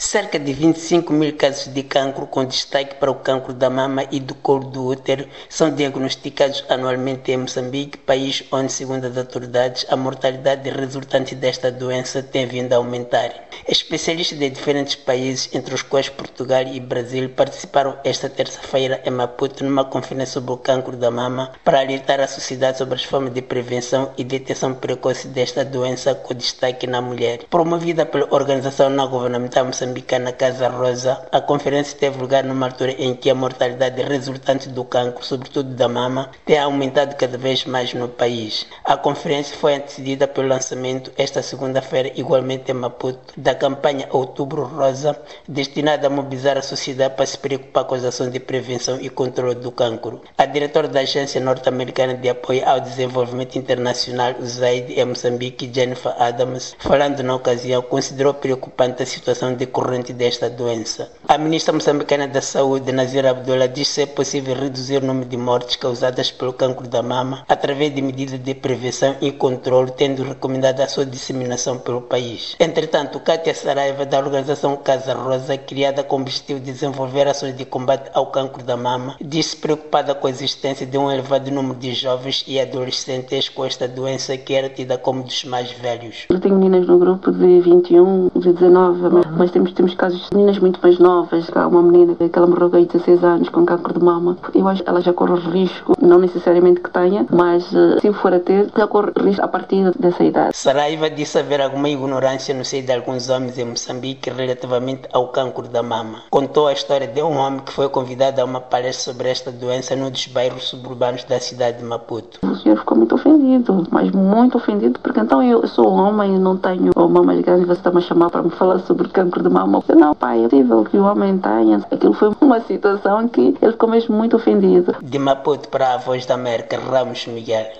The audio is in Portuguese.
Cerca de 25 mil casos de cancro, com destaque para o cancro da mama e do colo do útero, são diagnosticados anualmente em Moçambique, país onde, segundo as autoridades, a mortalidade resultante desta doença tem vindo a aumentar. Especialistas de diferentes países, entre os quais Portugal e Brasil, participaram esta terça-feira em Maputo numa conferência sobre o cancro da mama para alertar a sociedade sobre as formas de prevenção e detecção precoce desta doença, com destaque na mulher. Promovida pela Organização Não Governamental Moçambicana, Casa Rosa, a conferência teve lugar numa altura em que a mortalidade resultante do cancro, sobretudo da mama, tem aumentado cada vez mais no país. A conferência foi antecedida pelo lançamento, esta segunda-feira, igualmente em Maputo, da campanha Outubro Rosa, destinada a mobilizar a sociedade para se preocupar com as ações de prevenção e controle do cancro. A diretora da Agência Norte-Americana de Apoio ao Desenvolvimento Internacional, USAID, em Moçambique, Jennifer Adams, falando na ocasião, considerou preocupante a situação de decorrente desta doença. A ministra moçambicana da Saúde, Nazira Abdullah, diz ser possível reduzir o número de mortes causadas pelo cancro da mama através de medidas de prevenção e controle, tendo recomendado a sua disseminação pelo país. Entretanto, Kátia Saraiva, da organização Casa Rosa, criada com o objetivo de desenvolver ações de combate ao cancro da mama, disse preocupada com a existência de um elevado número de jovens e adolescentes com esta doença que era tida como dos mais velhos. Eu tenho meninas no grupo de 21, de 19, mas temos, temos casos de meninas muito mais novas. Há uma menina que ela morreu com 16 anos com câncer de mama. Eu acho que ela já corre risco, não necessariamente que tenha, mas eh, se for a ter, já corre risco a partir dessa idade. Saraiva disse haver alguma ignorância no seio de alguns homens em Moçambique relativamente ao câncer da mama. Contou a história de um homem que foi convidado a uma palestra sobre esta doença num dos bairros suburbanos da cidade de Maputo. O senhor ficou muito ofendido, mas muito ofendido, porque então eu sou homem e não tenho mamas grandes, você está-me a chamar para me falar sobre câncer de mama. Não, pai, é possível que o homem tenha. Aquilo foi uma situação que ele ficou mesmo muito ofendido. De Maputo para a Voz da América, Ramos Miguel.